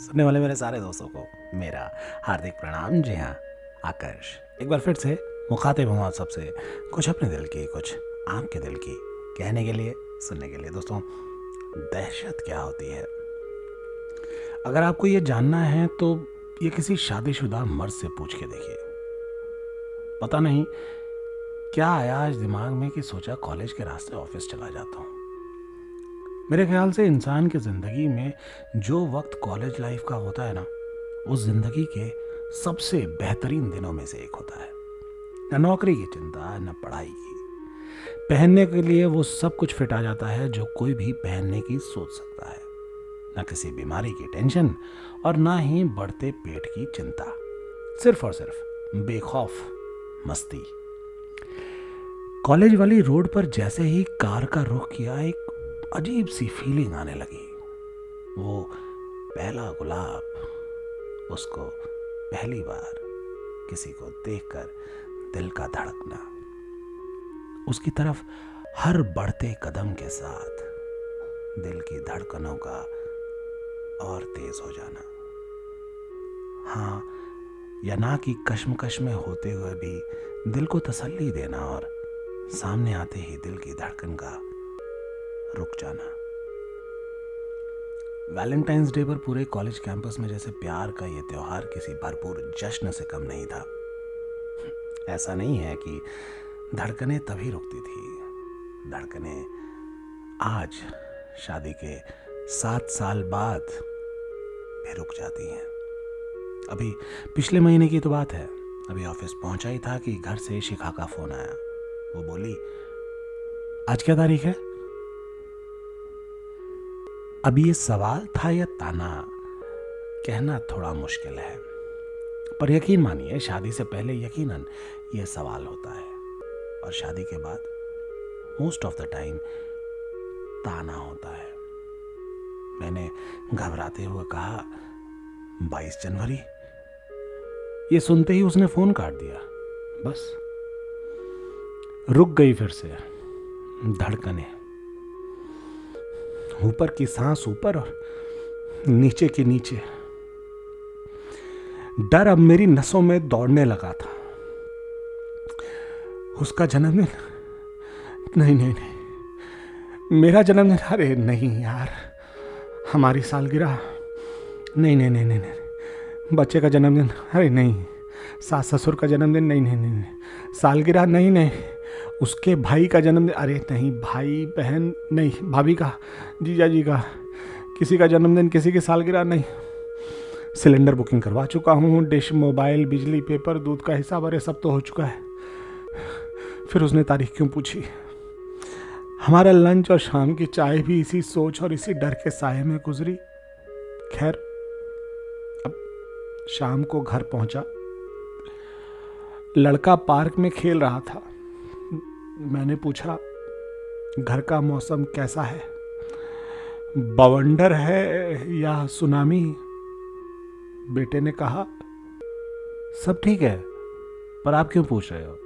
सुनने वाले मेरे सारे दोस्तों को मेरा हार्दिक प्रणाम। जी हाँ आकर्ष। एक बार फिर से मुखातिब हूँ आप सबसे। कुछ अपने दिल की, कुछ आपके दिल की कहने के लिए, सुनने के लिए। दोस्तों, दहशत क्या होती है? अगर आपको ये जानना है तो ये किसी शादीशुदा मर्द से पूछ के देखिए। पता नहीं, क्या आया आज दिमाग में कि सोचा कॉलेज के रास्ते ऑफ़िस चला जाता हूँ। मेरे ख्याल से इंसान की ज़िंदगी में जो वक्त कॉलेज लाइफ का होता है ना, उस ज़िंदगी के सबसे बेहतरीन दिनों में से एक होता है। न नौकरी की चिंता, न पढ़ाई की। पहनने के लिए वो सब कुछ फिट आ जाता है जो कोई भी पहनने की सोच सकता है। न किसी बीमारी की टेंशन और ना ही बढ़ते पेट की चिंता। सिर्फ़ और सिर्फ़ बेखौफ, मस्ती। कॉलेज वाली रोड पर जैसे ही कार का रुख किया, एक अजीब सी फीलिंग आने लगी। वो पहला गुलाब, उसको पहली बार किसी को देखकर दिल का धड़कना। उसकी तरफ़ हर बढ़ते कदम के साथ दिल की धड़कनों का और तेज हो जाना। हाँ या ना कि कश्मकश में होते हुए भी दिल को तसल्ली देना और सामने आते ही दिल की धड़कन का रुक जाना। वैलेंटाइंस डे पर पूरे कॉलेज कैंपस में जैसे प्यार का ये त्यौहार किसी भरपूर जश्न से कम नहीं था। ऐसा नहीं है कि धड़कने तभी रुकती थी। धड़कने आज शादी के सात साल बाद भी रुक जाती हैं। अभी पिछले महीने की तो बात है। अभी ऑफ़िस पहुँचा ही था कि घर से शिखा का फ़ोन आया। वो बोली, आज क्या तारीख है? अभी ये सवाल था या ताना? कहना थोड़ा मुश्किल है। पर यकीन मानिए, शादी से पहले यकीनन ये सवाल होता है। और शादी के बाद मोस्ट ऑफ़ द टाइम ताना होता है। मैंने घबराते हुए कहा, बाईस जनवरी? ये सुनते ही उसने फ़ोन काट दिया। बस। रुक गई फिर से। धड़कने। ऊपर की सांस ऊपर और नीचे की नीचे। डर अब मेरी नसों में दौड़ने लगा था। उसका जन्मदिन नहीं नहीं नहीं। मेरा जन्मदिन अरे नहीं यार। हमारी सालगिरह? नहीं नहीं नहीं नहीं बच्चे का जन्मदिन अरे नहीं। सास ससुर का जन्मदिन नहीं नहीं नहीं। सालगिरह? नहीं नहीं। उसके भाई का जन्मदिन अरे नहीं, भाई, बहन नहीं, भाभी का, जीजा जी का, किसी का जन्मदिन किसी की सालगिरह नहीं। सिलेंडर बुकिंग करवा चुका हूँ, डिश, मोबाइल, बिजली, पेपर, दूध का हिसाब, अरे सब तो हो चुका है। फिर उसने तारीख क्यों पूछी? हमारा लंच और शाम की चाय भी इसी सोच और इसी डर के साय में गुजरी। खैर, अब शाम को घर पहुँचा। लड़का पार्क में खेल रहा था। मैंने पूछा, घर का मौसम कैसा है? बवंडर है या सुनामी? बेटे ने कहा, सब ठीक है, पर आप क्यों पूछ रहे हो?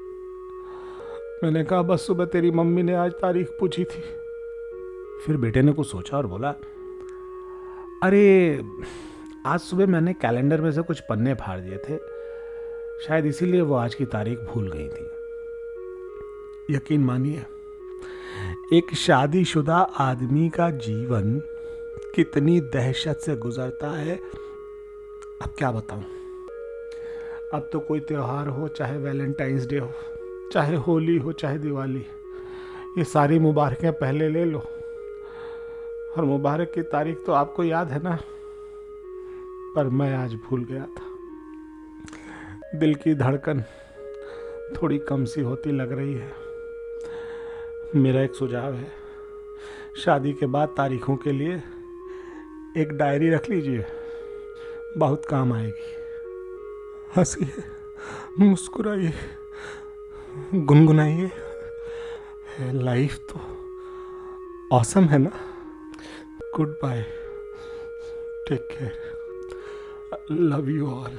मैंने कहा, बस सुबह तेरी मम्मी ने आज तारीख पूछी थी। फिर बेटे ने कुछ सोचा और बोला, अरे, आज सुबह मैंने कैलेंडर में से कुछ पन्ने फाड़ दिए थे, शायद इसीलिए वो आज की तारीख भूल गई थी। यकीन मानिए, एक शादीशुदा आदमी का जीवन कितनी दहशत से गुजरता है, अब क्या बताऊँ? अब तो कोई त्योहार हो, चाहे वैलेंटाइंस डे हो, चाहे होली हो, चाहे दिवाली, ये सारी मुबारकें पहले ले लो। और मुबारक की तारीख तो आपको याद है ना? पर मैं आज भूल गया था। दिल की धड़कन थोड़ी कम सी होती लग रही है। मेरा एक सुझाव है। शादी के बाद तारीखों के लिए एक डायरी रख लीजिए। बहुत काम आएगी। हंसिए, मुस्कुराइए, गुनगुनाइए। लाइफ तो औसम है ना? Goodbye take care love you all